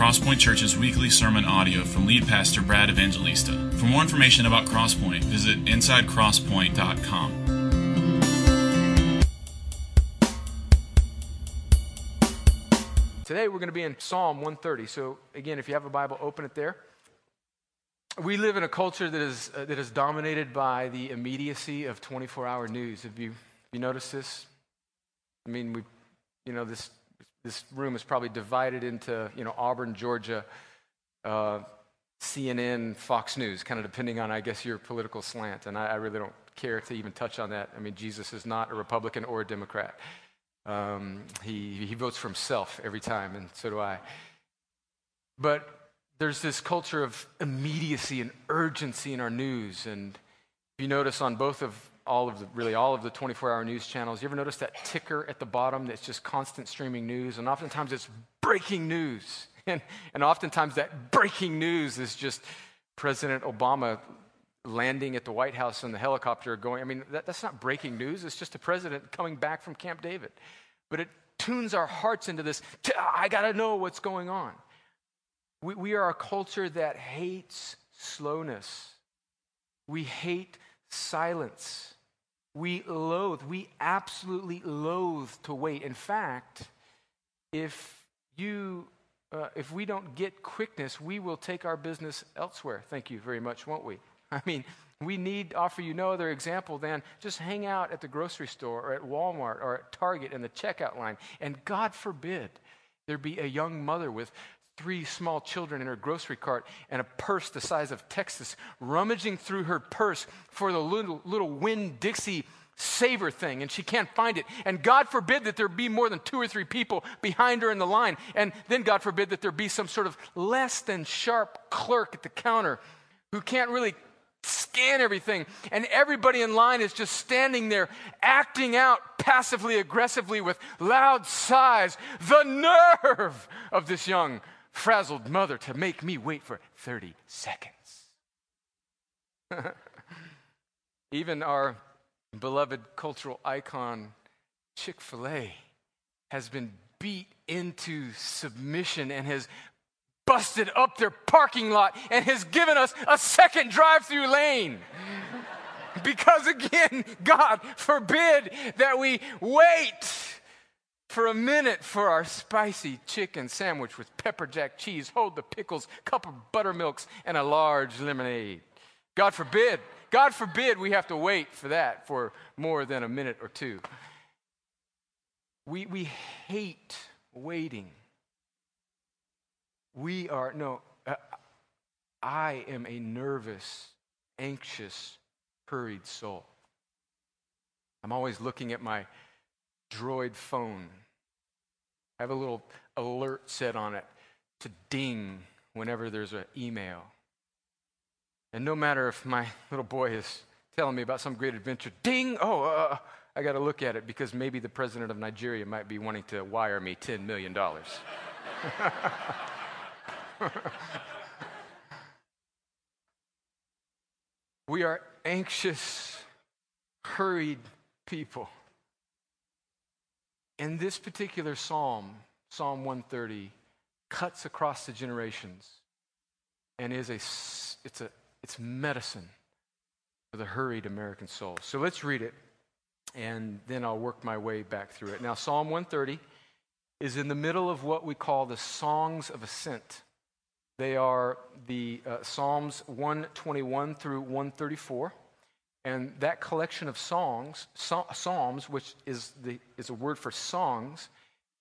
Crosspoint Church's weekly sermon audio from lead pastor Brad Evangelista. For more information about Crosspoint, visit insidecrosspoint.com. Today we're going to be in Psalm 130. So, again, if you have a Bible, open it there. We live in a culture that is, uh, that is dominated by the immediacy of 24 hour news. Have you, you noticed this? I mean, we, you know, this this room is probably divided into, you know, Auburn, Georgia, uh, CNN, Fox News, kind of depending on, I guess, your political slant. And I, I, really don't care to even touch on that. I mean, Jesus is not a Republican or a Democrat. Um, he, he votes for himself every time, and so do I. But there's this culture of immediacy and urgency in our news. And if you notice on both of all of the, really all of the 24 hour news channels. You ever notice that ticker at the bottom that's just constant streaming news? And oftentimes it's breaking news. And, and oftentimes that breaking news is just President Obama landing at the White House in the helicopter going. I mean, that, that's not breaking news. It's just the president coming back from Camp David. But it tunes our hearts into this I got to know what's going on. We, we are a culture that hates slowness, we hate silence. We loathe, we absolutely loathe to wait. In fact, if you uh, if we don't get quickness, we will take our business elsewhere. Thank you very much, won't we? I mean, we need offer you no other example than just hang out at the grocery store or at Walmart or at Target in the checkout line. And God forbid there be a young mother with three small children in her grocery cart and a purse the size of Texas, rummaging through her purse for the little, little Winn Dixie saver thing, and she can't find it. And God forbid that there be more than two or three people behind her in the line. And then God forbid that there be some sort of less than sharp clerk at the counter who can't really scan everything. And everybody in line is just standing there acting out passively aggressively with loud sighs. The nerve of this young frazzled mother to make me wait for 30 seconds. Even our beloved cultural icon, Chick fil A, has been beat into submission and has busted up their parking lot and has given us a second drive through lane. because again, God forbid that we wait for a minute for our spicy chicken sandwich with pepper jack cheese, hold the pickles, cup of buttermilks, and a large lemonade. God forbid, God forbid we have to wait for that for more than a minute or two. We, we hate waiting. We are, no, uh, I am a nervous, anxious, hurried soul. I'm always looking at my Droid phone. I have a little alert set on it to ding whenever there's an email. And no matter if my little boy is telling me about some great adventure, ding, oh, uh, I got to look at it because maybe the president of Nigeria might be wanting to wire me $10 million. we are anxious, hurried people. And this particular psalm, Psalm 130, cuts across the generations and is a, it's, a, it's medicine for the hurried American soul. So let's read it, and then I'll work my way back through it. Now, Psalm 130 is in the middle of what we call the Songs of Ascent. They are the uh, Psalms 121 through 134. And that collection of songs, psalms, which is, the, is a word for songs,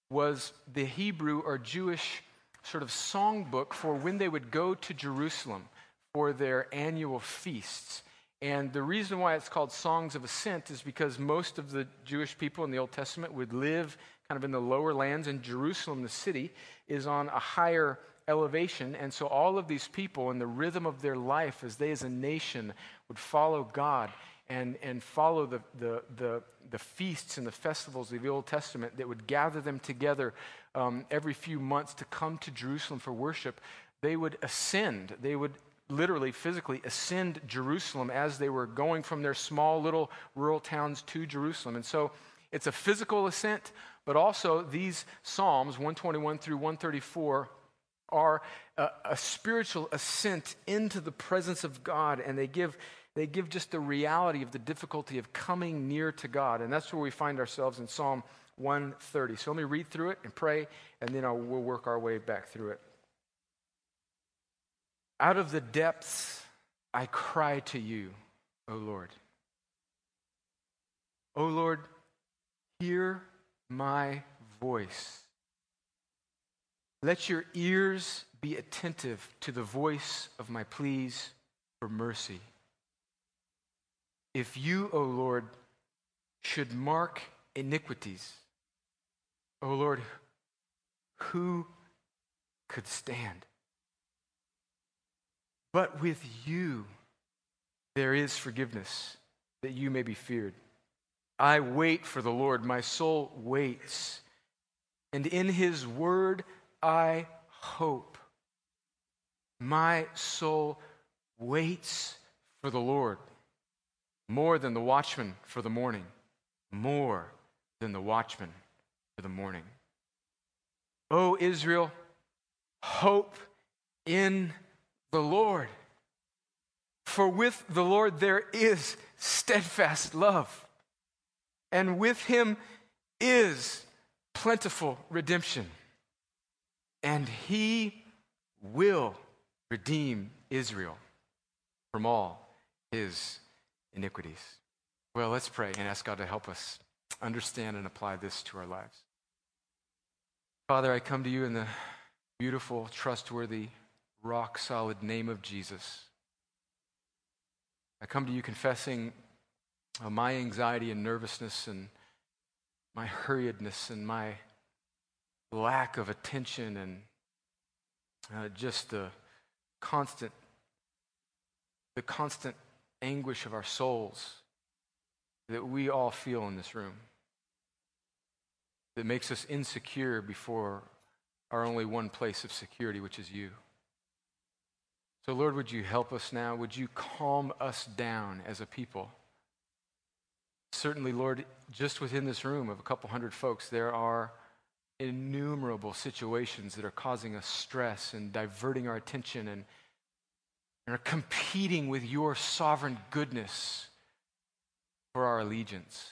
was the Hebrew or Jewish sort of songbook for when they would go to Jerusalem for their annual feasts. And the reason why it's called Songs of Ascent is because most of the Jewish people in the Old Testament would live kind of in the lower lands, and Jerusalem, the city, is on a higher elevation. And so all of these people and the rhythm of their life as they as a nation would follow God and, and follow the, the, the, the feasts and the festivals of the Old Testament that would gather them together um, every few months to come to Jerusalem for worship, they would ascend. They would literally, physically ascend Jerusalem as they were going from their small little rural towns to Jerusalem. And so it's a physical ascent, but also these Psalms, 121 through 134, are a, a spiritual ascent into the presence of God, and they give, they give just the reality of the difficulty of coming near to God. And that's where we find ourselves in Psalm 130. So let me read through it and pray, and then I'll, we'll work our way back through it. Out of the depths, I cry to you, O Lord. O Lord, hear my voice. Let your ears be attentive to the voice of my pleas for mercy. If you, O Lord, should mark iniquities, O Lord, who could stand? But with you there is forgiveness, that you may be feared. I wait for the Lord, my soul waits, and in his word I hope. My soul waits for the Lord more than the watchman for the morning, more than the watchman for the morning. O Israel, hope in the Lord. For with the Lord there is steadfast love, and with him is plentiful redemption and he will redeem Israel from all his iniquities. Well, let's pray and ask God to help us understand and apply this to our lives. Father, I come to you in the beautiful, trustworthy, rock solid name of Jesus. I come to you confessing uh, my anxiety and nervousness and my hurriedness and my lack of attention and uh, just the constant the constant anguish of our souls that we all feel in this room that makes us insecure before our only one place of security which is you. So lord would you help us now? Would you calm us down as a people? Certainly lord just within this room of a couple hundred folks there are innumerable situations that are causing us stress and diverting our attention and, and are competing with your sovereign goodness for our allegiance.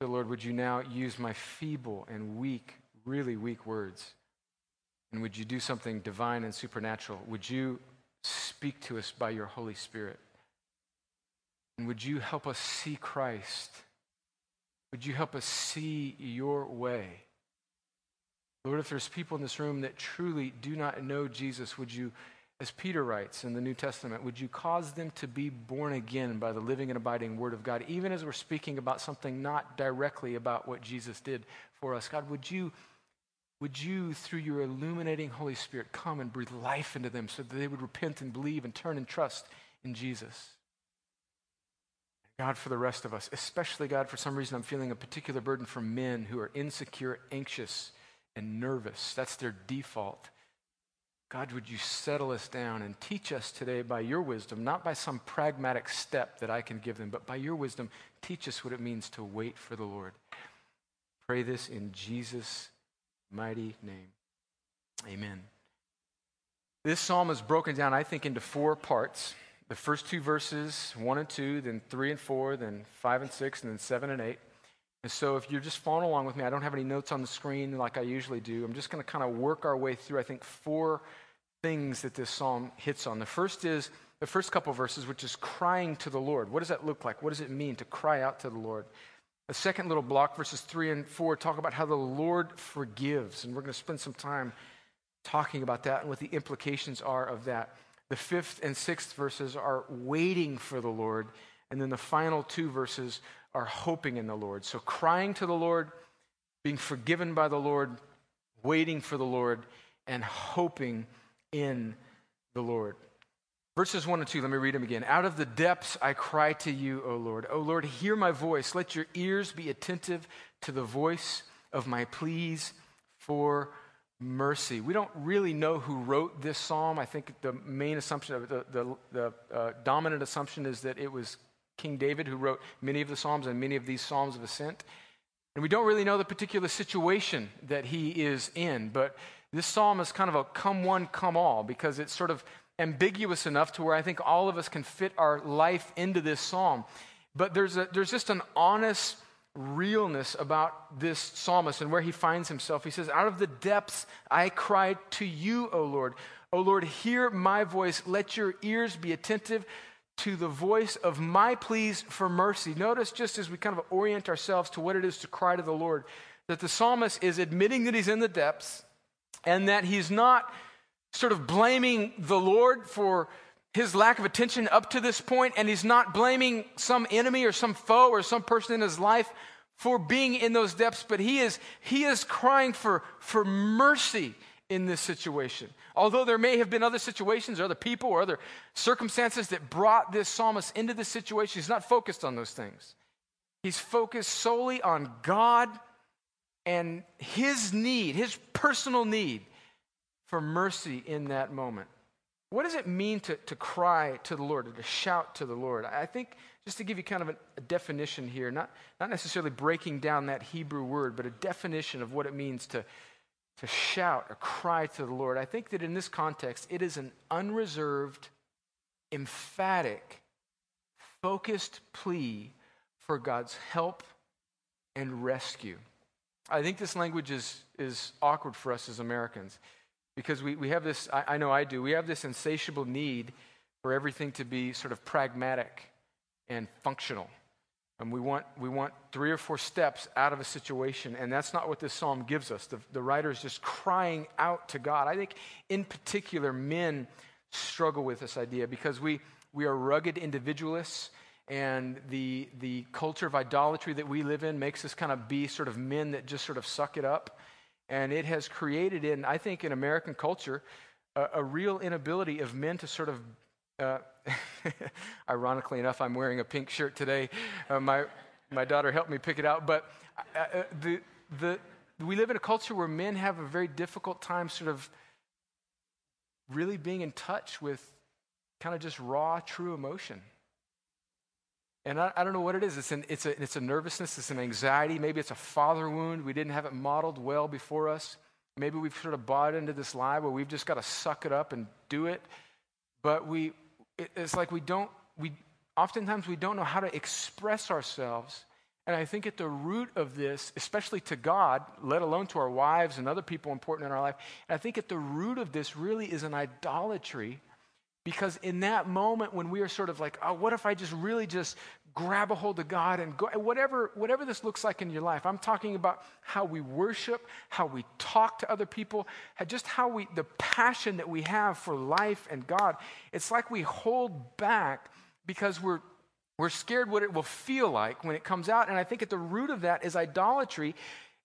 So, Lord, would you now use my feeble and weak, really weak words? And would you do something divine and supernatural? Would you speak to us by your Holy Spirit? And would you help us see Christ? Would you help us see your way? Lord, if there's people in this room that truly do not know Jesus, would you, as Peter writes in the New Testament, would you cause them to be born again by the living and abiding Word of God, even as we're speaking about something not directly about what Jesus did for us? God, would you, would you, through your illuminating Holy Spirit, come and breathe life into them so that they would repent and believe and turn and trust in Jesus? God, for the rest of us, especially, God, for some reason I'm feeling a particular burden for men who are insecure, anxious, and nervous. That's their default. God, would you settle us down and teach us today by your wisdom, not by some pragmatic step that I can give them, but by your wisdom, teach us what it means to wait for the Lord. Pray this in Jesus' mighty name. Amen. This psalm is broken down, I think, into four parts the first two verses, one and two, then three and four, then five and six, and then seven and eight. And so, if you're just following along with me, I don't have any notes on the screen like I usually do. I'm just going to kind of work our way through, I think, four things that this psalm hits on. The first is the first couple verses, which is crying to the Lord. What does that look like? What does it mean to cry out to the Lord? The second little block, verses three and four, talk about how the Lord forgives. And we're going to spend some time talking about that and what the implications are of that. The fifth and sixth verses are waiting for the Lord. And then the final two verses are hoping in the Lord. So crying to the Lord, being forgiven by the Lord, waiting for the Lord, and hoping in the Lord. Verses 1 and 2, let me read them again. Out of the depths I cry to you, O Lord. O Lord, hear my voice. Let your ears be attentive to the voice of my pleas for mercy. We don't really know who wrote this psalm. I think the main assumption, the, the, the uh, dominant assumption is that it was King David who wrote many of the psalms and many of these psalms of ascent. And we don't really know the particular situation that he is in, but This psalm is kind of a come one, come all because it's sort of ambiguous enough to where I think all of us can fit our life into this psalm. But there's, a, there's just an honest realness about this psalmist and where he finds himself. He says, Out of the depths I cry to you, O Lord. O Lord, hear my voice. Let your ears be attentive to the voice of my pleas for mercy. Notice, just as we kind of orient ourselves to what it is to cry to the Lord, that the psalmist is admitting that he's in the depths and that he's not sort of blaming the Lord for his lack of attention up to this point, and he's not blaming some enemy or some foe or some person in his life for being in those depths, but he is, he is crying for, for mercy in this situation. Although there may have been other situations or other people or other circumstances that brought this psalmist into this situation, he's not focused on those things. He's focused solely on God and his need, his personal need for mercy in that moment. What does it mean to, to cry to the Lord or to shout to the Lord? I think, just to give you kind of a, definition here, not, not necessarily breaking down that Hebrew word, but a definition of what it means to, to shout or cry to the Lord. I think that in this context, it is an unreserved, emphatic, focused plea for God's help and rescue. I think this language is, is awkward for us as Americans because we, we have this, I, I know I do, we have this insatiable need for everything to be sort of pragmatic and functional. And we want, we want three or four steps out of a situation, and that's not what this psalm gives us. The, the writer is just crying out to God. I think, in particular, men struggle with this idea because we, we are rugged individualists, and the, the culture of idolatry that we live in makes us kind of be sort of men that just sort of suck it up. And it has created, in, I think, in American culture, a, a real inability of men to sort of. Uh, ironically enough, I'm wearing a pink shirt today. Uh, my, my daughter helped me pick it out. But uh, uh, the, the, we live in a culture where men have a very difficult time sort of really being in touch with kind of just raw, true emotion. And I, I, don't know what it is. It's, an, it's, a, it's a nervousness, it's an anxiety. Maybe it's a father wound. We didn't have it modeled well before us. Maybe we've sort of bought into this lie where we've just got to suck it up and do it. But we, it, it's like we don't, we, oftentimes we don't know how to express ourselves. And I think at the root of this, especially to God, let alone to our wives and other people important in our life, I think at the root of this really is an idolatry because in that moment when we are sort of like, oh, what if I just really just grab a hold of God and go, whatever, whatever this looks like in your life. I'm talking about how we worship, how we talk to other people, just how we, the passion that we have for life and God. It's like we hold back because we're, we're scared what it will feel like when it comes out. And I think at the root of that is idolatry.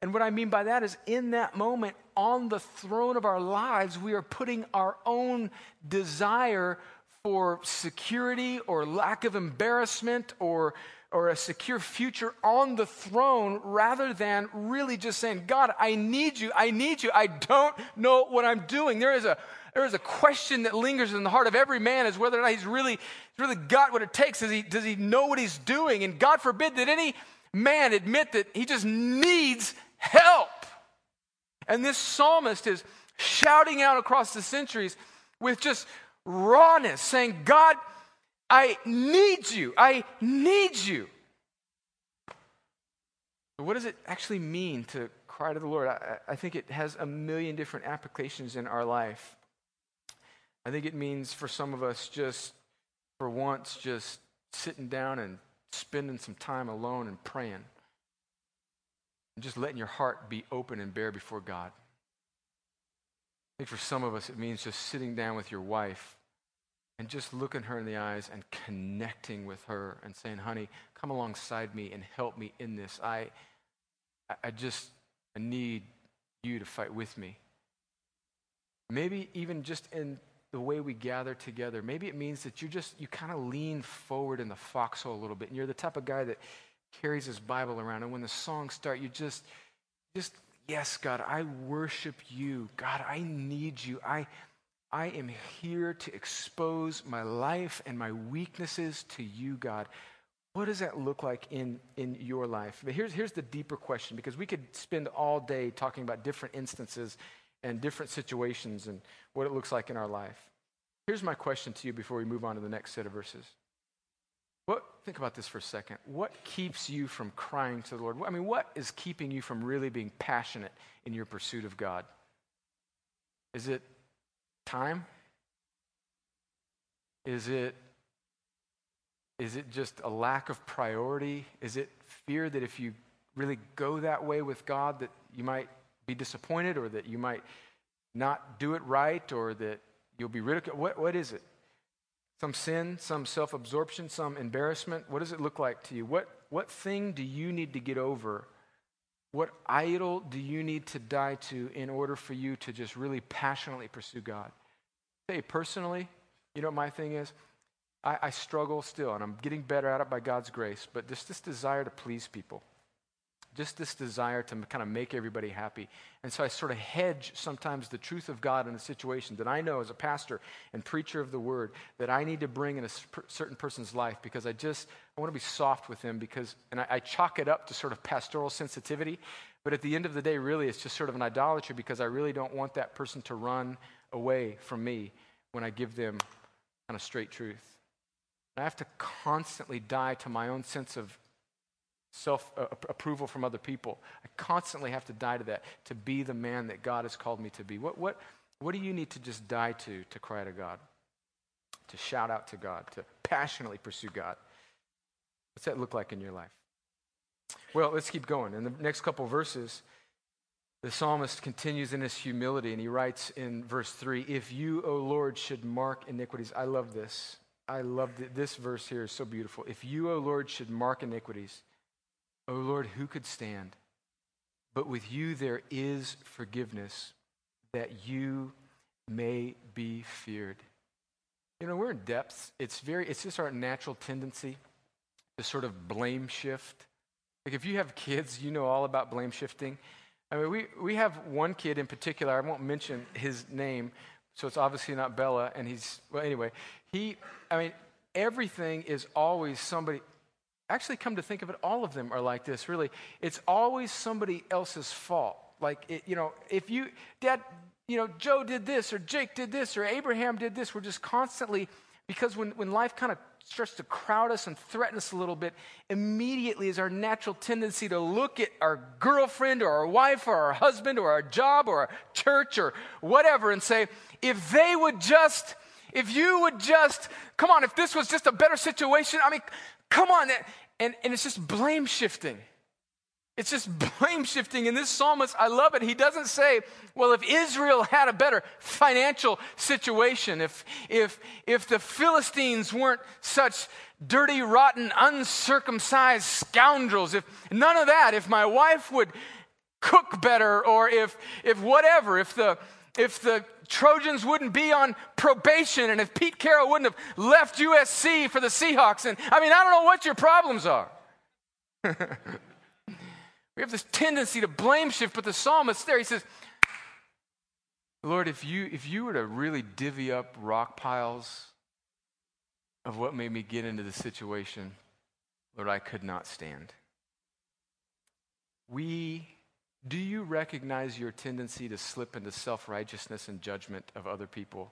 And what I mean by that is, in that moment, on the throne of our lives, we are putting our own desire for security or lack of embarrassment or, or a secure future on the throne rather than really just saying, God, I need you. I need you. I don't know what I'm doing. There is a, there is a question that lingers in the heart of every man is whether or not he's really, really got what it takes. Does he, does he know what he's doing? And God forbid that any man admit that he just needs help. And this psalmist is shouting out across the centuries with just rawness, saying, God, I need you. I need you. What does it actually mean to cry to the Lord? I, I, think it has a million different applications in our life. I think it means for some of us just, for once, just sitting down and spending some time alone and praying and just letting your heart be open and bare before God. I think for some of us, it means just sitting down with your wife and just looking her in the eyes and connecting with her and saying, honey, come alongside me and help me in this. I, I just I need you to fight with me. Maybe even just in the way we gather together, maybe it means that you just, you kind of lean forward in the foxhole a little bit and you're the type of guy that carries his Bible around. And when the songs start, you just, just, yes, God, I worship you. God, I need you. I, I am here to expose my life and my weaknesses to you, God. What does that look like in, in your life? But here's, here's the deeper question because we could spend all day talking about different instances and different situations and what it looks like in our life. Here's my question to you before we move on to the next set of verses. Think about this for a second. What keeps you from crying to the Lord? I mean, what is keeping you from really being passionate in your pursuit of God? Is it time? Is it is it just a lack of priority? Is it fear that if you really go that way with God that you might be disappointed or that you might not do it right or that you'll be ridiculed? What, what is it? Some sin, some self absorption, some embarrassment? What does it look like to you? What, what thing do you need to get over? What idol do you need to die to in order for you to just really passionately pursue God? Say personally, you know what my thing is? I, I struggle still, and I'm getting better at it by God's grace, but just this desire to please people just this desire to kind of make everybody happy. And so I sort of hedge sometimes the truth of God in a situation that I know as a pastor and preacher of the word that I need to bring in a certain person's life because I just, I want to be soft with them because, and I, I chalk it up to sort of pastoral sensitivity. But at the end of the day, really, it's just sort of an idolatry because I really don't want that person to run away from me when I give them kind of straight truth. I have to constantly die to my own sense of self uh, approval from other people. I constantly have to die to that to be the man that God has called me to be. What, what, what do you need to just die to to cry to God? To shout out to God, to passionately pursue God? What's that look like in your life? Well, let's keep going. In the next couple verses, the psalmist continues in his humility and he writes in verse 3 If you, O Lord, should mark iniquities, I love this. I love this verse here is so beautiful. If you, O Lord, should mark iniquities, O Lord, who could stand? But with you there is forgiveness, that you may be feared. You know, we're in depths. It's very, it's just our natural tendency to sort of blame shift. Like if you have kids, you know all about blame shifting. I mean, we, we have one kid in particular, I won't mention his name, so it's obviously not Bella, and he's, well, anyway, he, I mean, everything is always somebody, Actually, come to think of it, all of them are like this, really. It's always somebody else's fault. Like, it, you know, if you, Dad, you know, Joe did this, or Jake did this, or Abraham did this, we're just constantly, because when, when life kind of starts to crowd us and threaten us a little bit, immediately is our natural tendency to look at our girlfriend or our wife or our husband or our job or our church or whatever and say, if they would just, if you would just, come on, if this was just a better situation, I mean, Come on. And, and it's just blame shifting. It's just blame shifting. And this psalmist, I love it. He doesn't say, well, if Israel had a better financial situation, if, if, if the Philistines weren't such dirty, rotten, uncircumcised scoundrels, if none of that, if my wife would cook better, or if, if whatever, if the, if the Trojans wouldn't be on probation and if Pete Carroll wouldn't have left USC for the Seahawks. And I mean, I don't know what your problems are. we have this tendency to blame shift, but the psalmist there, he says, Lord, if you, if you were to really divvy up rock piles of what made me get into the situation, Lord, I could not stand. We do you recognize your tendency to slip into self righteousness and judgment of other people?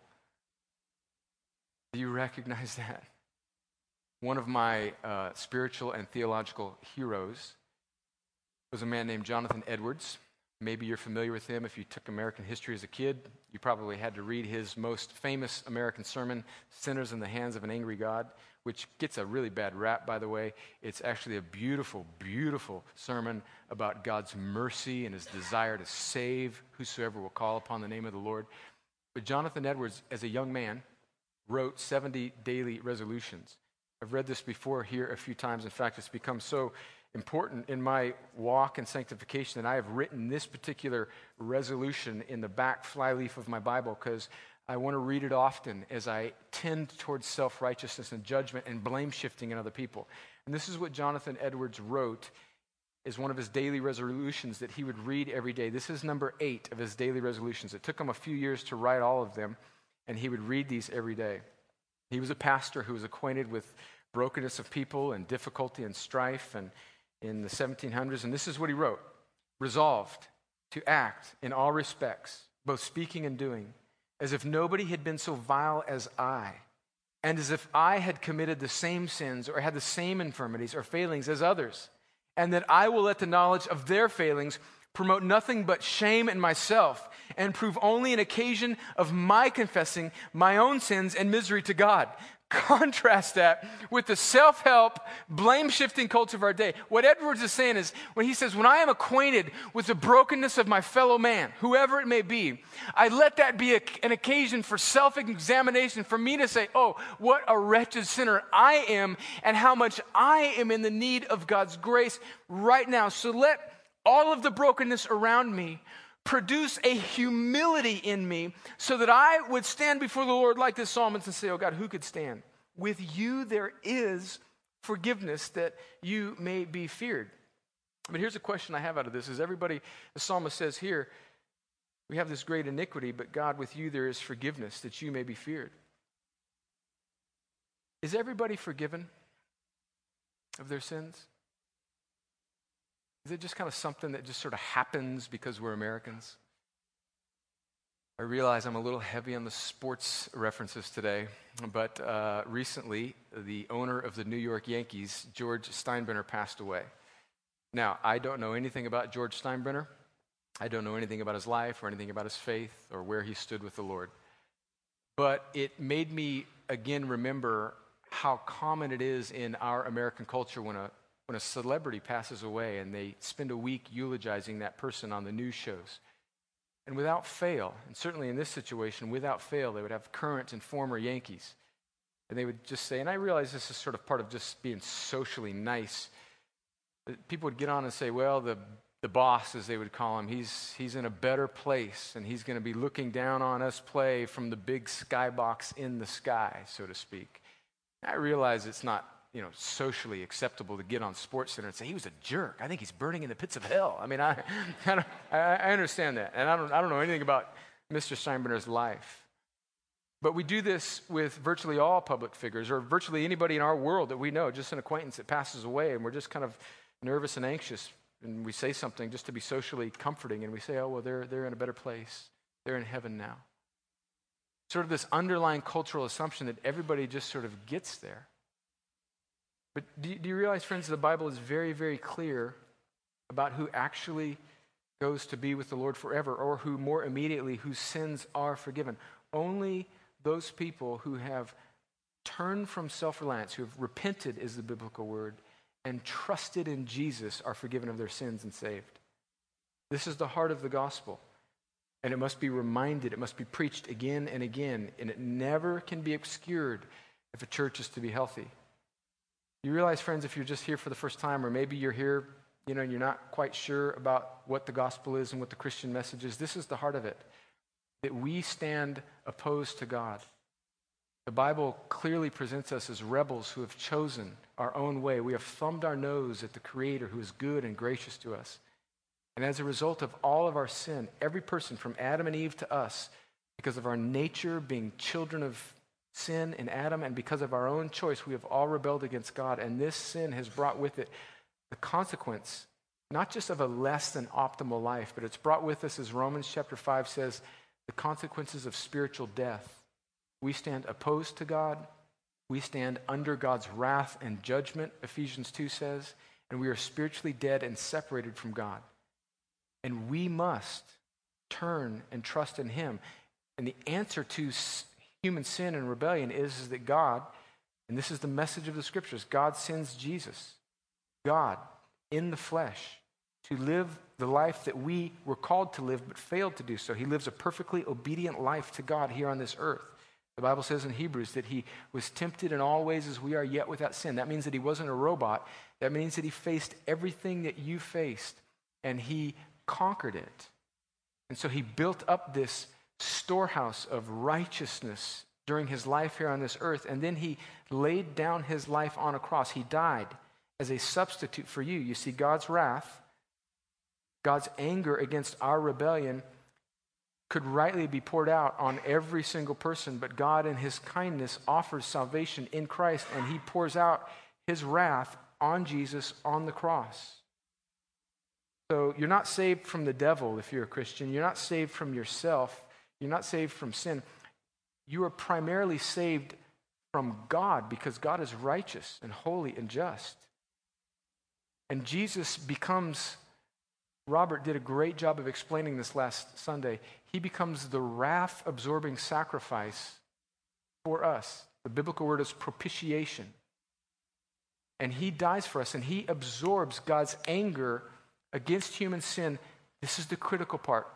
Do you recognize that? One of my uh, spiritual and theological heroes was a man named Jonathan Edwards. Maybe you're familiar with him. If you took American history as a kid, you probably had to read his most famous American sermon, Sinners in the Hands of an Angry God, which gets a really bad rap, by the way. It's actually a beautiful, beautiful sermon about God's mercy and his desire to save whosoever will call upon the name of the Lord. But Jonathan Edwards, as a young man, wrote 70 daily resolutions. I've read this before here a few times. In fact, it's become so important in my walk and sanctification that I have written this particular resolution in the back flyleaf of my Bible because I want to read it often as I tend towards self righteousness and judgment and blame shifting in other people. And this is what Jonathan Edwards wrote as one of his daily resolutions that he would read every day. This is number eight of his daily resolutions. It took him a few years to write all of them, and he would read these every day. He was a pastor who was acquainted with brokenness of people and difficulty and strife and in the 1700s, and this is what he wrote Resolved to act in all respects both speaking and doing, as if nobody had been so vile as I, and as if I had committed the same sins or had the same infirmities or failings as others, and that I will let the knowledge of their failings promote nothing but shame in myself and prove only an occasion of my confessing my own sins and misery to God. Contrast that with the self help, blame shifting culture of our day. What Edwards is saying is when he says, When I am acquainted with the brokenness of my fellow man, whoever it may be, I let that be a, an occasion for self examination, for me to say, Oh, what a wretched sinner I am, and how much I am in the need of God's grace right now. So let all of the brokenness around me produce a humility in me so that I would stand before the Lord like this psalmist and say, Oh God, who could stand? With you there is forgiveness that you may be feared. But here's a question I have out of this is everybody, the psalmist says here, we have this great iniquity, but God, with you there is forgiveness that you may be feared. Is everybody forgiven of their sins? Is it just kind of something that just sort of happens because we're Americans? I realize I'm a little heavy on the sports references today, but uh, recently the owner of the New York Yankees, George Steinbrenner, passed away. Now, I don't know anything about George Steinbrenner. I don't know anything about his life or anything about his faith or where he stood with the Lord. But it made me again remember how common it is in our American culture when a when a celebrity passes away and they spend a week eulogizing that person on the news shows. And without fail, and certainly in this situation, without fail, they would have current and former Yankees. And they would just say, and I realize this is sort of part of just being socially nice. People would get on and say, well, the, the boss, as they would call him, he's, he's in a better place and he's going to be looking down on us play from the big skybox in the sky, so to speak. I realize it's not you know, socially acceptable to get on Sports Center and say he was a jerk. I think he's burning in the pits of hell. I mean, I, I, I understand that, and I don't, I don't know anything about Mr. Steinbrenner's life. But we do this with virtually all public figures, or virtually anybody in our world that we know, just an acquaintance that passes away, and we're just kind of nervous and anxious, and we say something just to be socially comforting, and we say, oh, well, they're, they're in a better place. They're in heaven now. Sort of this underlying cultural assumption that everybody just sort of gets there. But do you, do you realize, friends, the Bible is very, very clear about who actually goes to be with the Lord forever, or who more immediately, whose sins are forgiven. Only those people who have turned from self reliance, who have repented, is the biblical word, and trusted in Jesus are forgiven of their sins and saved. This is the heart of the gospel. And it must be reminded, it must be preached again and again, and it never can be obscured if a church is to be healthy. You realize, friends, if you're just here for the first time, or maybe you're here, you know, and you're not quite sure about what the gospel is and what the Christian message is, this is the heart of it that we stand opposed to God. The Bible clearly presents us as rebels who have chosen our own way. We have thumbed our nose at the Creator who is good and gracious to us. And as a result of all of our sin, every person from Adam and Eve to us, because of our nature being children of sin in Adam, and because of our own choice, we have all rebelled against God. And this sin has brought with it the consequence, not just of a less than optimal life, but it's brought with us, as Romans chapter 5 says, the consequences of spiritual death. We stand opposed to God. We stand under God's wrath and judgment, Ephesians 2 says, and we are spiritually dead and separated from God. And we must turn and trust in Him. And the answer to human sin and rebellion is, is that God, and this is the message of the scriptures, God sends Jesus, God in the flesh, to live the life that we were called to live but failed to do so. He lives a perfectly obedient life to God here on this earth. The Bible says in Hebrews that he was tempted in all ways as we are, yet without sin. That means that he wasn't a robot. That means that he faced everything that you faced and he conquered it. And so he built up this storehouse of righteousness during his life here on this earth. And then he laid down his life on a cross. He died as a substitute for you. You see, God's wrath, God's anger against our rebellion could rightly be poured out on every single person, but God, in his kindness, offers salvation in Christ, and he pours out his wrath on Jesus on the cross. So you're not saved from the devil if you're a Christian. You're not saved from yourself. You're not saved from sin. You are primarily saved from God because God is righteous and holy and just. And Jesus becomes, Robert did a great job of explaining this last Sunday. He becomes the wrath absorbing sacrifice for us. The biblical word is propitiation. And he dies for us and he absorbs God's anger against human sin. This is the critical part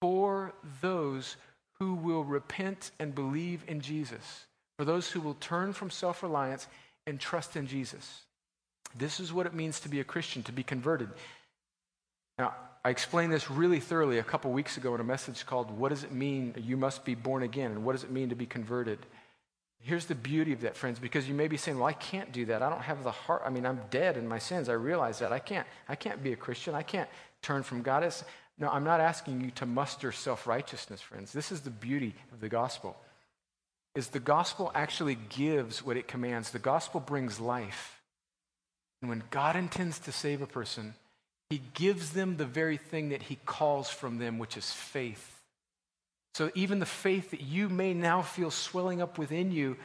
for those who will repent and believe in Jesus, for those who will turn from self reliance and trust in Jesus. This is what it means to be a Christian, to be converted. Now, I explained this really thoroughly a couple weeks ago in a message called What Does It Mean You Must Be Born Again? and What Does It Mean to Be Converted? Here's the beauty of that, friends, because you may be saying, Well, I can't do that. I don't have the heart. I mean, I'm dead in my sins. I realize that. I can't, I can't be a Christian. I can't turn from God. It's, no, I'm not asking you to muster self-righteousness, friends. This is the beauty of the gospel. Is the gospel actually gives what it commands. The gospel brings life. And when God intends to save a person, he gives them the very thing that he calls from them, which is faith. So even the faith that you may now feel swelling up within you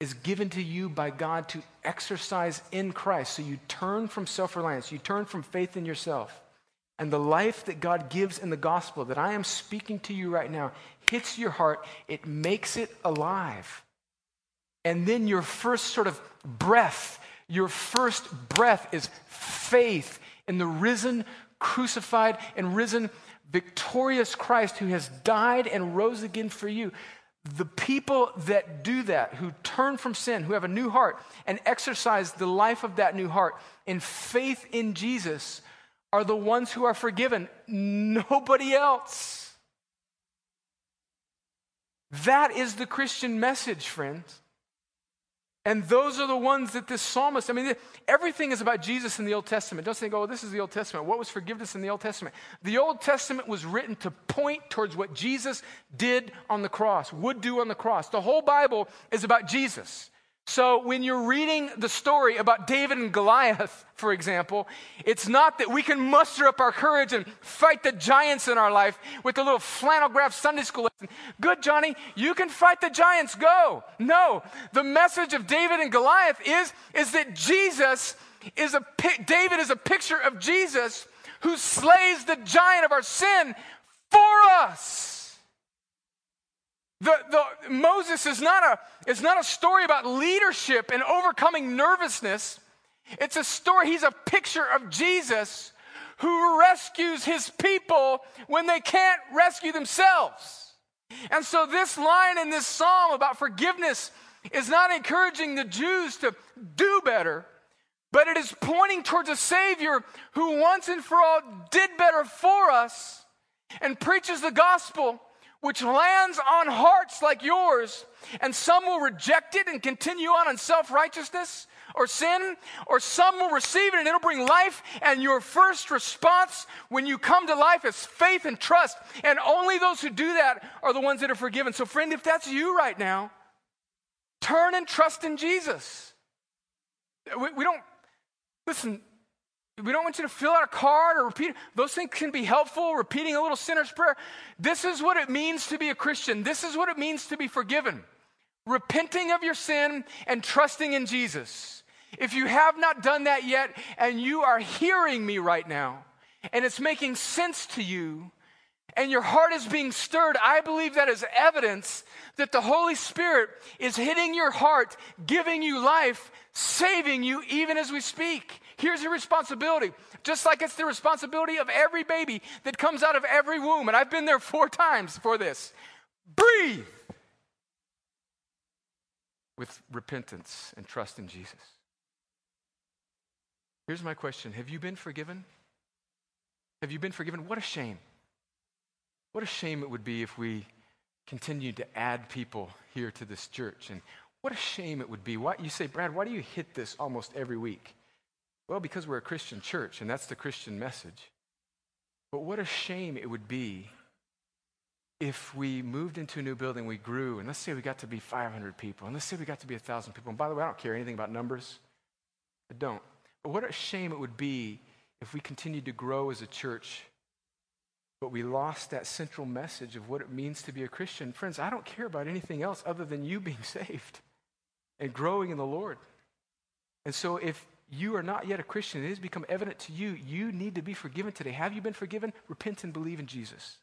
is given to you by God to exercise in Christ. So you turn from self reliance, you turn from faith in yourself. And the life that God gives in the gospel that I am speaking to you right now hits your heart, it makes it alive. And then your first sort of breath, your first breath is faith in the risen, crucified, and risen victorious Christ who has died and rose again for you. The people that do that, who turn from sin, who have a new heart, and exercise the life of that new heart in faith in Jesus, are the ones who are forgiven. Nobody else. That is the Christian message, friends. And those are the ones that this psalmist, I mean, everything is about Jesus in the Old Testament. Don't think, oh, this is the Old Testament. What was forgiveness in the Old Testament? The Old Testament was written to point towards what Jesus did on the cross, would do on the cross. The whole Bible is about Jesus. So when you're reading the story about David and Goliath, for example, it's not that we can muster up our courage and fight the giants in our life with a little flannel graph Sunday school lesson. Good, Johnny, you can fight the giants, go. No, the message of David and Goliath is, is that Jesus is a, David is a picture of Jesus who slays the giant of our sin for us. The, the, Moses is not, a, is not a story about leadership and overcoming nervousness. It's a story, he's a picture of Jesus who rescues his people when they can't rescue themselves. And so, this line in this psalm about forgiveness is not encouraging the Jews to do better, but it is pointing towards a Savior who once and for all did better for us and preaches the gospel which lands on hearts like yours, and some will reject it and continue on in self righteousness or sin, or some will receive it and it'll bring life. And your first response when you come to life is faith and trust. And only those who do that are the ones that are forgiven. So, friend, if that's you right now, turn and trust in Jesus. We, we don't, listen, we don't want you to fill out a card or repeat. Those things can be helpful, repeating a little sinner's prayer. This is what it means to be a Christian. This is what it means to be forgiven. Repenting of your sin and trusting in Jesus. If you have not done that yet and you are hearing me right now and it's making sense to you and your heart is being stirred, I believe that is evidence that the Holy Spirit is hitting your heart, giving you life, saving you even as we speak. Here's your responsibility. Just like it's the responsibility of every baby that comes out of every womb. And I've been there four times for this. Breathe with repentance and trust in Jesus. Here's my question Have you been forgiven? Have you been forgiven? What a shame. What a shame it would be if we continued to add people here to this church. And what a shame it would be. Why, you say, Brad, why do you hit this almost every week? Well, because we're a Christian church, and that's the Christian message. But what a shame it would be if we moved into a new building, we grew, and let's say we got to be 500 people, and let's say we got to be 1,000 people. And by the way, I don't care anything about numbers. I don't. But what a shame it would be if we continued to grow as a church, but we lost that central message of what it means to be a Christian. Friends, I don't care about anything else other than you being saved and growing in the Lord. And so if you are not yet a Christian, it has become evident to you, you need to be forgiven today. Have you been forgiven? Repent and believe in Jesus.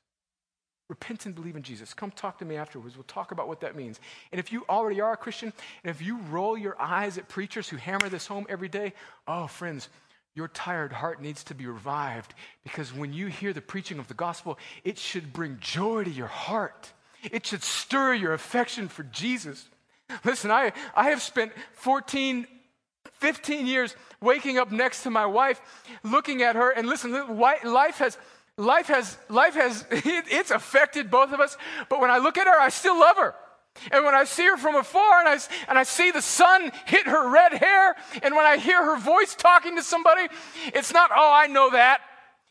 Repent and believe in Jesus. Come talk to me afterwards. We'll talk about what that means. And if you already are a Christian, and if you roll your eyes at preachers who hammer this home every day, oh, friends, your tired heart needs to be revived because when you hear the preaching of the gospel, it should bring joy to your heart. It should stir your affection for Jesus. Listen, I, I have spent 14 15 years waking up next to my wife, looking at her, and listen, life has, life has, life has, it's affected both of us. But when I look at her, I still love her. And when I see her from afar and I, and I see the sun hit her red hair, and when I hear her voice talking to somebody, it's not, oh, I know that.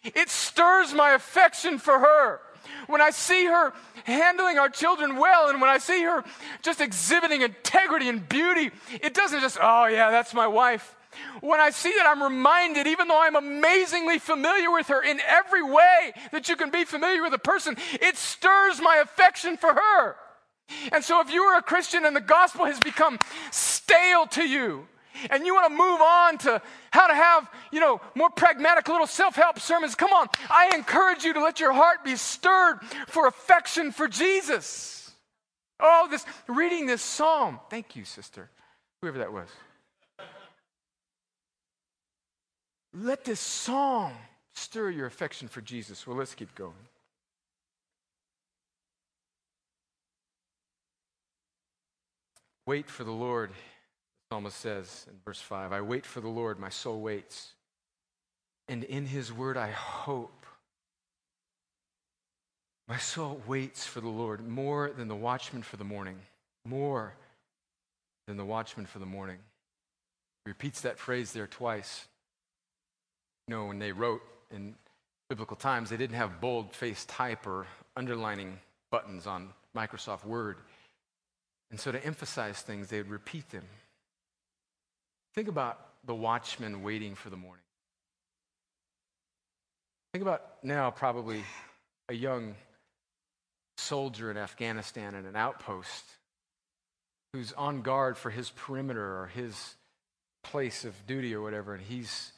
It stirs my affection for her when I see her handling our children well, and when I see her just exhibiting integrity and beauty, it doesn't just, oh, yeah, that's my wife. When I see that, I'm reminded, even though I'm amazingly familiar with her in every way that you can be familiar with a person, it stirs my affection for her. And so, if you are a Christian and the gospel has become stale to you, and you want to move on to how to have, you know, more pragmatic little self-help sermons, come on. I encourage you to let your heart be stirred for affection for Jesus. Oh, this reading this psalm. Thank you, sister. Whoever that was. Let this song stir your affection for Jesus. Well, let's keep going. Wait for the Lord psalmist says in verse 5 I wait for the Lord, my soul waits. And in his word I hope. My soul waits for the Lord more than the watchman for the morning. More than the watchman for the morning. He repeats that phrase there twice. You know, when they wrote in biblical times, they didn't have bold face type or underlining buttons on Microsoft Word. And so to emphasize things, they would repeat them Think about the watchman waiting for the morning. Think about now, probably a young soldier in Afghanistan in an outpost who's on guard for his perimeter or his place of duty or whatever, and he's,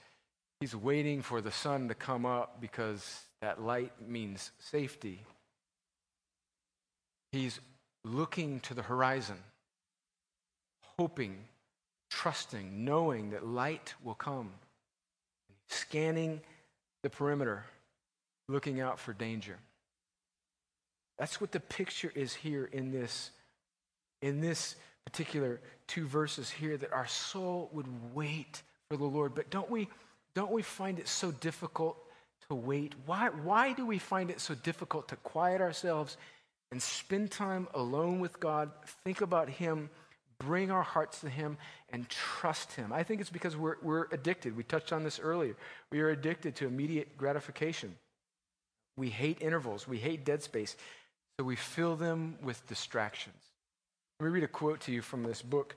he's waiting for the sun to come up because that light means safety. He's looking to the horizon, hoping trusting, knowing that light will come, scanning the perimeter, looking out for danger. That's what the picture is here in this, in this particular two verses here, that our soul would wait for the Lord. But don't we, don't we find it so difficult to wait? Why, why do we find it so difficult to quiet ourselves and spend time alone with God, think about Him? Bring our hearts to Him and trust Him. I think it's because we're, we're addicted. We touched on this earlier. We are addicted to immediate gratification. We hate intervals, we hate dead space, so we fill them with distractions. Let me read a quote to you from this book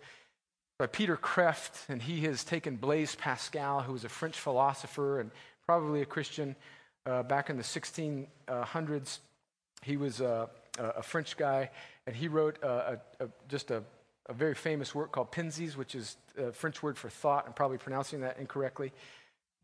by Peter Kreeft, and he has taken Blaise Pascal, who was a French philosopher and probably a Christian uh, back in the 1600s. He was uh, a French guy, and he wrote uh, a, a, just a a very famous work called Pensées, which is a French word for thought. I'm probably pronouncing that incorrectly.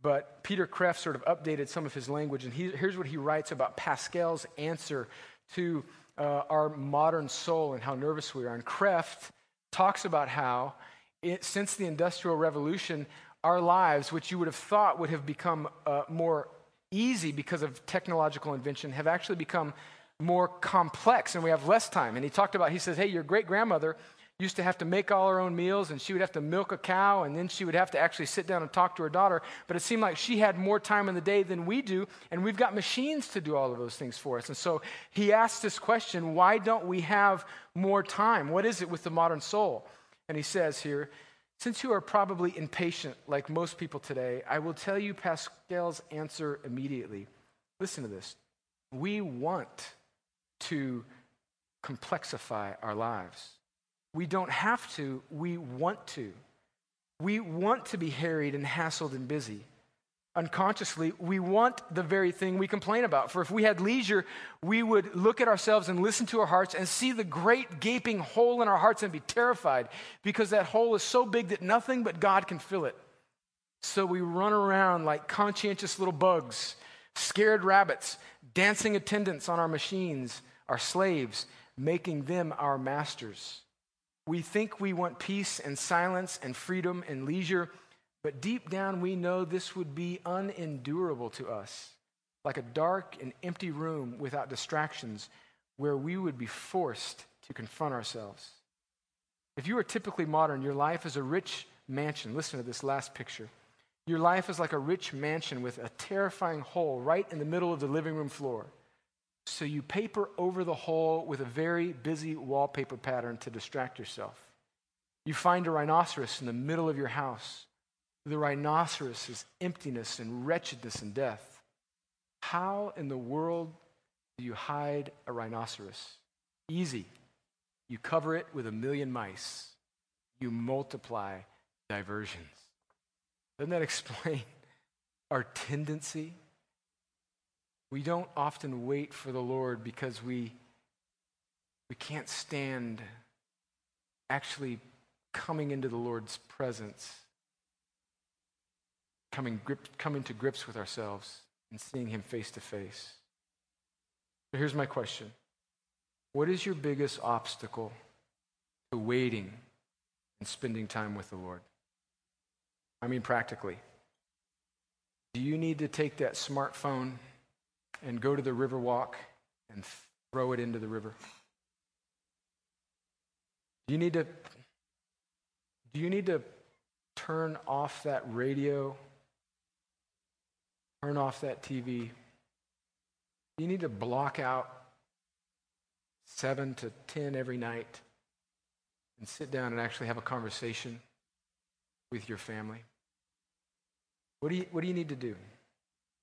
But Peter Kreeft sort of updated some of his language, and he, here's what he writes about Pascal's answer to uh, our modern soul and how nervous we are. And Kreeft talks about how, it, since the Industrial Revolution, our lives, which you would have thought would have become uh, more easy because of technological invention, have actually become more complex and we have less time. And he talked about, he says, hey, your great grandmother used to have to make all her own meals and she would have to milk a cow and then she would have to actually sit down and talk to her daughter. But it seemed like she had more time in the day than we do, and we've got machines to do all of those things for us. And so he asked this question why don't we have more time? What is it with the modern soul? And he says here, since you are probably impatient like most people today, I will tell you Pascal's answer immediately. Listen to this. We want to complexify our lives. We don't have to, we want to. We want to be harried and hassled and busy. unconsciously, we want the very thing we complain about. For if we had leisure, we would look at ourselves and listen to our hearts and see the great gaping hole in our hearts and be terrified because that hole is so big that nothing but God can fill it. So we run around like conscientious little bugs, scared rabbits, dancing attendants on our machines, our slaves, making them our masters. We think we want peace and silence and freedom and leisure but deep down, we know this would be unendurable to us, like a dark and empty room without distractions where we would be forced to confront ourselves. If you are typically modern, your life is a rich mansion. Listen to this last picture. Your life is like a rich mansion with a terrifying hole right in the middle of the living room floor. So you paper over the hole with a very busy wallpaper pattern to distract yourself. You find a rhinoceros in the middle of your house the rhinoceros is emptiness and wretchedness and death. How in the world do you hide a rhinoceros? Easy. You cover it with a million mice. You multiply diversions. Doesn't that explain our tendency? We don't often wait for the Lord because we, we can't stand actually coming into the Lord's presence coming, grip, coming to grips with ourselves and seeing Him face to face. So here's my question What is your biggest obstacle to waiting and spending time with the Lord? I mean, practically. Do you need to take that smartphone and go to the river walk and throw it into the river? Do you need to do you need to turn off that radio Turn off that TV. You need to block out seven to 10 every night and sit down and actually have a conversation with your family. What do you, what do you need to do?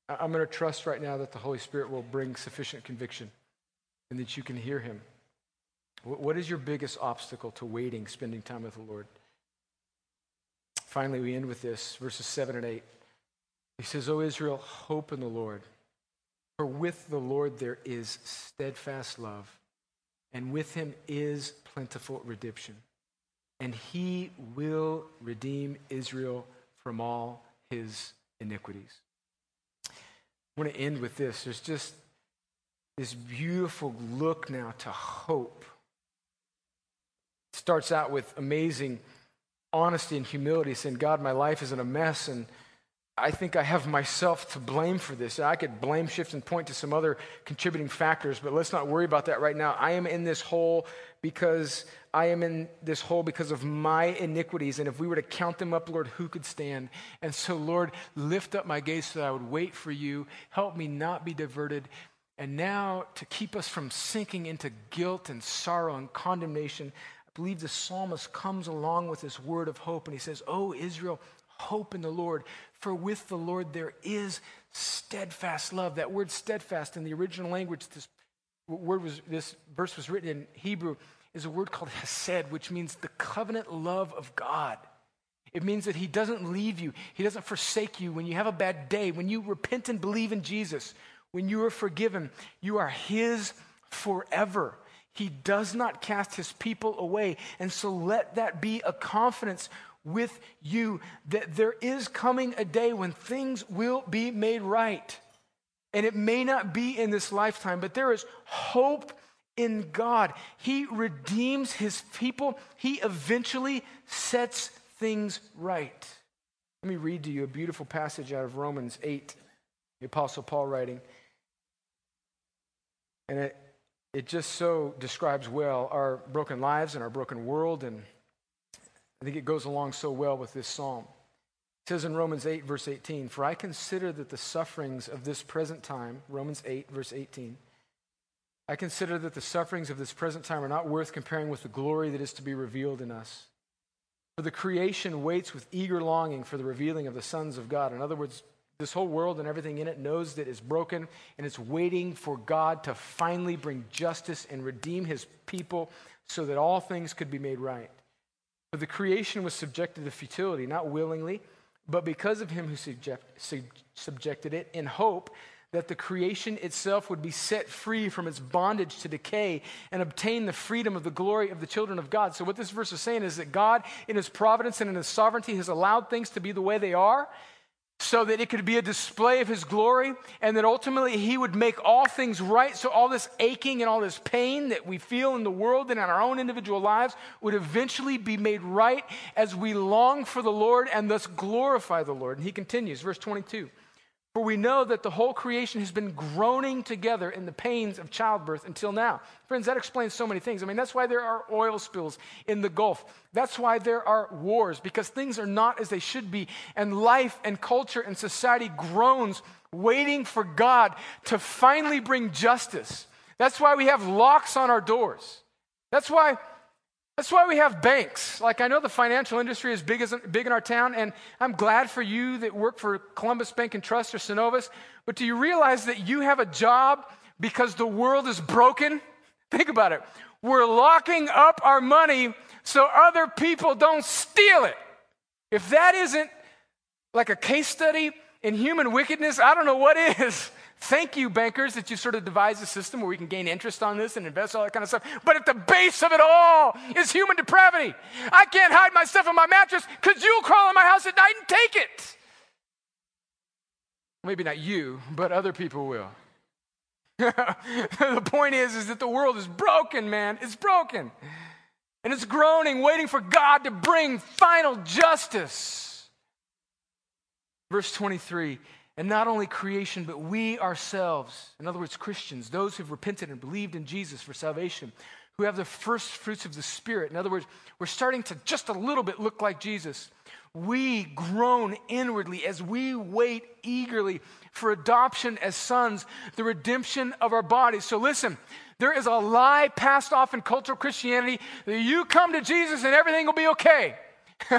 I'm going to trust right now that the Holy Spirit will bring sufficient conviction and that you can hear Him. What is your biggest obstacle to waiting, spending time with the Lord? Finally, we end with this verses 7 and 8. He says, O Israel, hope in the Lord. For with the Lord there is steadfast love, and with him is plentiful redemption. And he will redeem Israel from all his iniquities. I want to end with this. There's just this beautiful look now to hope. It starts out with amazing honesty and humility, saying, God, my life is in a mess, and I think I have myself to blame for this. I could blame shift and point to some other contributing factors, but let's not worry about that right now. I am in this hole because I am in this hole because of my iniquities. And if we were to count them up, Lord, who could stand? And so, Lord, lift up my gaze so that I would wait for you. Help me not be diverted. And now, to keep us from sinking into guilt and sorrow and condemnation, I believe the psalmist comes along with this word of hope and he says, Oh, Israel, hope in the Lord, for with the Lord there is steadfast love. That word steadfast in the original language, this word was this verse was written in Hebrew, is a word called hesed, which means the covenant love of God. It means that He doesn't leave you, He doesn't forsake you when you have a bad day, when you repent and believe in Jesus, when you are forgiven, you are His forever. He does not cast His people away. And so let that be a confidence with you that there is coming a day when things will be made right. And it may not be in this lifetime, but there is hope in God. He redeems his people, he eventually sets things right. Let me read to you a beautiful passage out of Romans 8, the Apostle Paul writing. And it, it just so describes well our broken lives and our broken world and I think it goes along so well with this psalm. It says in Romans 8, verse 18, For I consider that the sufferings of this present time, Romans 8, verse 18, I consider that the sufferings of this present time are not worth comparing with the glory that is to be revealed in us. For the creation waits with eager longing for the revealing of the sons of God. In other words, this whole world and everything in it knows that it's broken and it's waiting for God to finally bring justice and redeem his people so that all things could be made right. The creation was subjected to futility, not willingly, but because of him who subject, sub, subjected it, in hope that the creation itself would be set free from its bondage to decay and obtain the freedom of the glory of the children of God. So, what this verse is saying is that God, in his providence and in his sovereignty, has allowed things to be the way they are so that it could be a display of his glory and that ultimately he would make all things right. So all this aching and all this pain that we feel in the world and in our own individual lives would eventually be made right as we long for the lord and thus glorify the lord. And he continues verse 22 for we know that the whole creation has been groaning together in the pains of childbirth until now. Friends, that explains so many things. I mean, that's why there are oil spills in the Gulf. That's why there are wars, because things are not as they should be. And life and culture and society groans, waiting for God to finally bring justice. That's why we have locks on our doors. That's why that's why we have banks. Like, I know the financial industry is big, as, big in our town, and I'm glad for you that work for Columbus Bank and Trust or Synovus. But do you realize that you have a job because the world is broken? Think about it. We're locking up our money so other people don't steal it. If that isn't like a case study in human wickedness, I don't know what is. Thank you, bankers, that you sort of devised a system where we can gain interest on this and invest all that kind of stuff. But at the base of it all is human depravity. I can't hide my stuff in my mattress because you'll crawl in my house at night and take it. Maybe not you, but other people will. the point is, is that the world is broken, man. It's broken. And it's groaning, waiting for God to bring final justice. Verse 23 and not only creation, but we ourselves, in other words, Christians, those who've repented and believed in Jesus for salvation, who have the first fruits of the Spirit. In other words, we're starting to just a little bit look like Jesus. We groan inwardly as we wait eagerly for adoption as sons, the redemption of our bodies. So listen, there is a lie passed off in cultural Christianity that you come to Jesus and everything will be okay.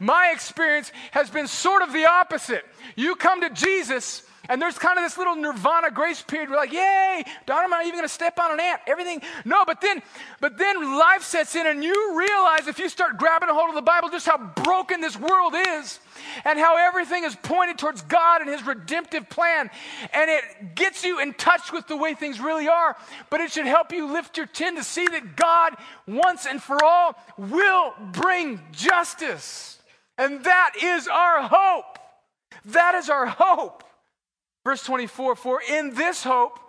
My experience has been sort of the opposite. You come to Jesus, and there's kind of this little nirvana grace period. We're like, yay, Don, I'm not even going to step on an ant. Everything. No, but then, but then life sets in, and you realize if you start grabbing a hold of the Bible, just how broken this world is, and how everything is pointed towards God and His redemptive plan, and it gets you in touch with the way things really are. But it should help you lift your chin to see that God, once and for all, will bring justice, and that is our hope. That is our hope. Verse 24 For in this hope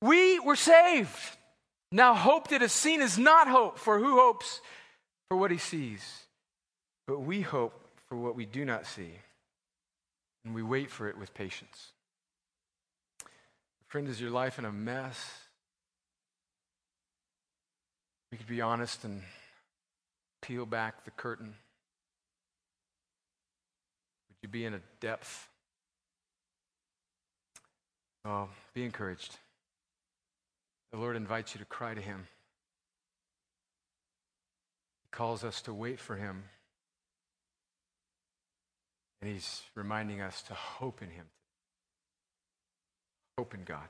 we were saved. Now, hope that is seen is not hope, for who hopes for what he sees? But we hope for what we do not see, and we wait for it with patience. Friend, is your life in a mess? We could be honest and peel back the curtain. Would you be in a depth Oh, be encouraged. The Lord invites you to cry to Him. He calls us to wait for Him. And He's reminding us to hope in Him. Hope in God.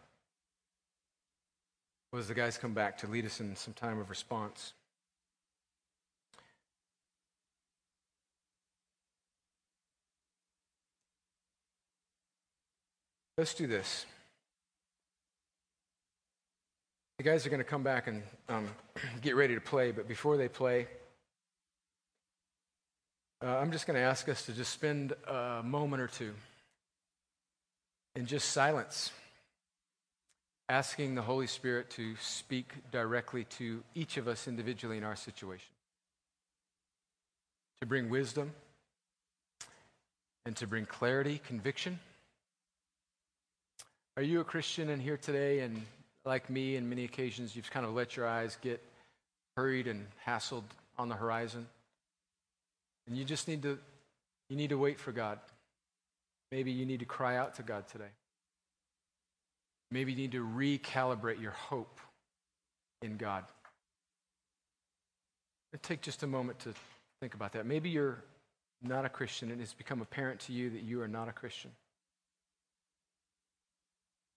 Well, as the guys come back to lead us in some time of response, let's do this. The guys are going to come back and um, get ready to play, but before they play, uh, I'm just going to ask us to just spend a moment or two in just silence, asking the Holy Spirit to speak directly to each of us individually in our situation, to bring wisdom and to bring clarity, conviction. Are you a Christian in here today and like me, in many occasions, you've kind of let your eyes get hurried and hassled on the horizon. And you just need to, you need to wait for God. Maybe you need to cry out to God today. Maybe you need to recalibrate your hope in God. take just a moment to think about that. Maybe you're not a Christian and it's become apparent to you that you are not a Christian.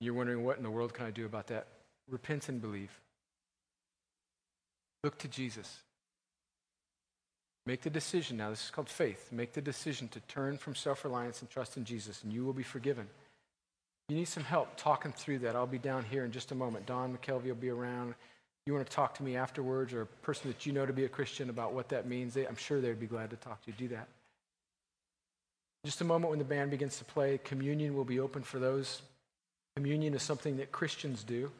You're wondering, what in the world can I do about that? Repent and believe. Look to Jesus. Make the decision now. This is called faith. Make the decision to turn from self reliance and trust in Jesus, and you will be forgiven. You need some help talking through that. I'll be down here in just a moment. Don McKelvey will be around. You want to talk to me afterwards, or a person that you know to be a Christian about what that means? They, I'm sure they'd be glad to talk to you. Do that. Just a moment when the band begins to play, communion will be open for those. Communion is something that Christians do.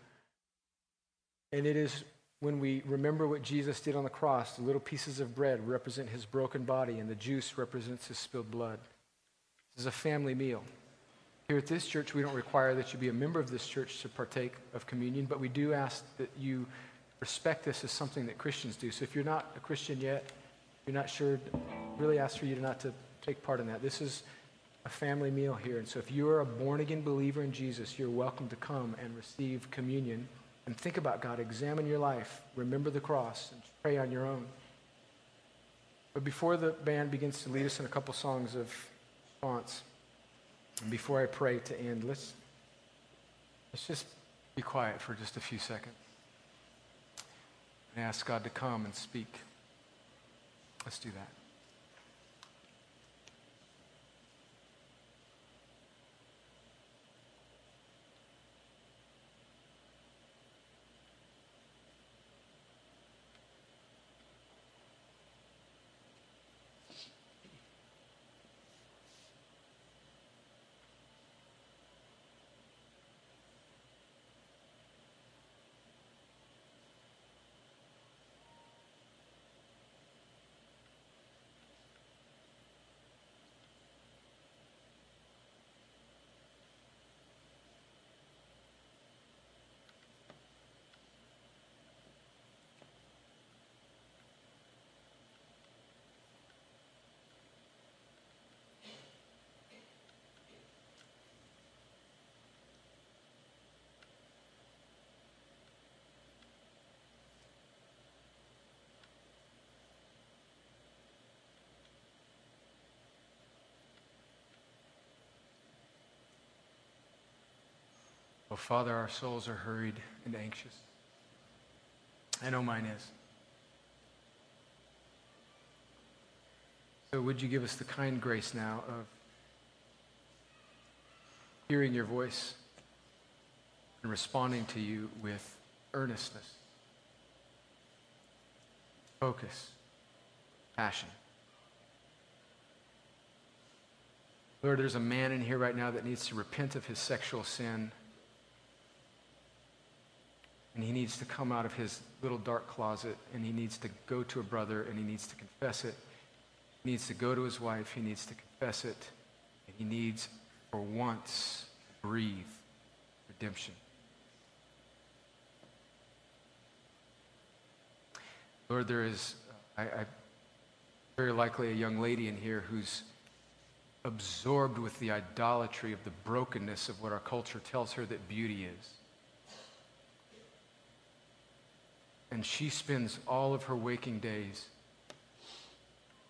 And it is when we remember what Jesus did on the cross, the little pieces of bread represent his broken body, and the juice represents his spilled blood. This is a family meal. Here at this church, we don't require that you be a member of this church to partake of communion, but we do ask that you respect this as something that Christians do. So if you're not a Christian yet, you're not sure, really ask for you to not to take part in that. This is a family meal here. And so if you are a born again believer in Jesus, you're welcome to come and receive communion and think about God. Examine your life. Remember the cross and pray on your own. But before the band begins to lead us in a couple songs of response, and before I pray to end, let's, let's just be quiet for just a few seconds and ask God to come and speak. Let's do that. Oh, Father, our souls are hurried and anxious. I know mine is. So, would you give us the kind grace now of hearing your voice and responding to you with earnestness, focus, passion? Lord, there's a man in here right now that needs to repent of his sexual sin and he needs to come out of his little dark closet and he needs to go to a brother and he needs to confess it. He needs to go to his wife, he needs to confess it, and he needs, for once, to breathe redemption. Lord, there is I, I, very likely a young lady in here who's absorbed with the idolatry of the brokenness of what our culture tells her that beauty is. And she spends all of her waking days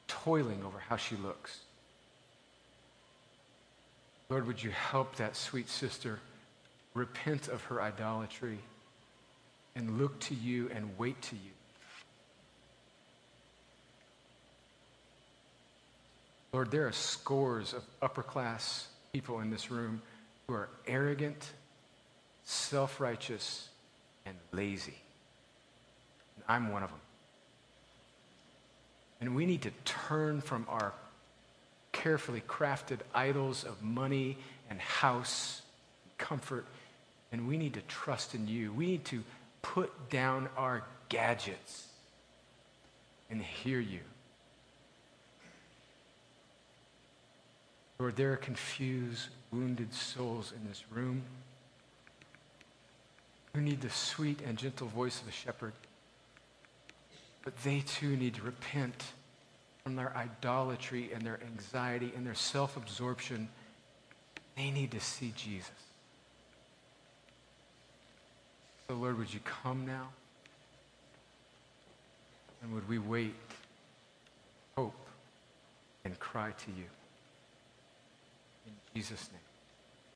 toiling over how she looks. Lord, would you help that sweet sister repent of her idolatry and look to you and wait to you? Lord, there are scores of upper class people in this room who are arrogant, self righteous, and lazy. I'm one of them. And we need to turn from our carefully crafted idols of money and house, and comfort, and we need to trust in you. We need to put down our gadgets and hear you. Lord, there are confused, wounded souls in this room who need the sweet and gentle voice of a shepherd. But they too need to repent from their idolatry and their anxiety and their self absorption. They need to see Jesus. So, Lord, would you come now? And would we wait, hope, and cry to you? In Jesus' name.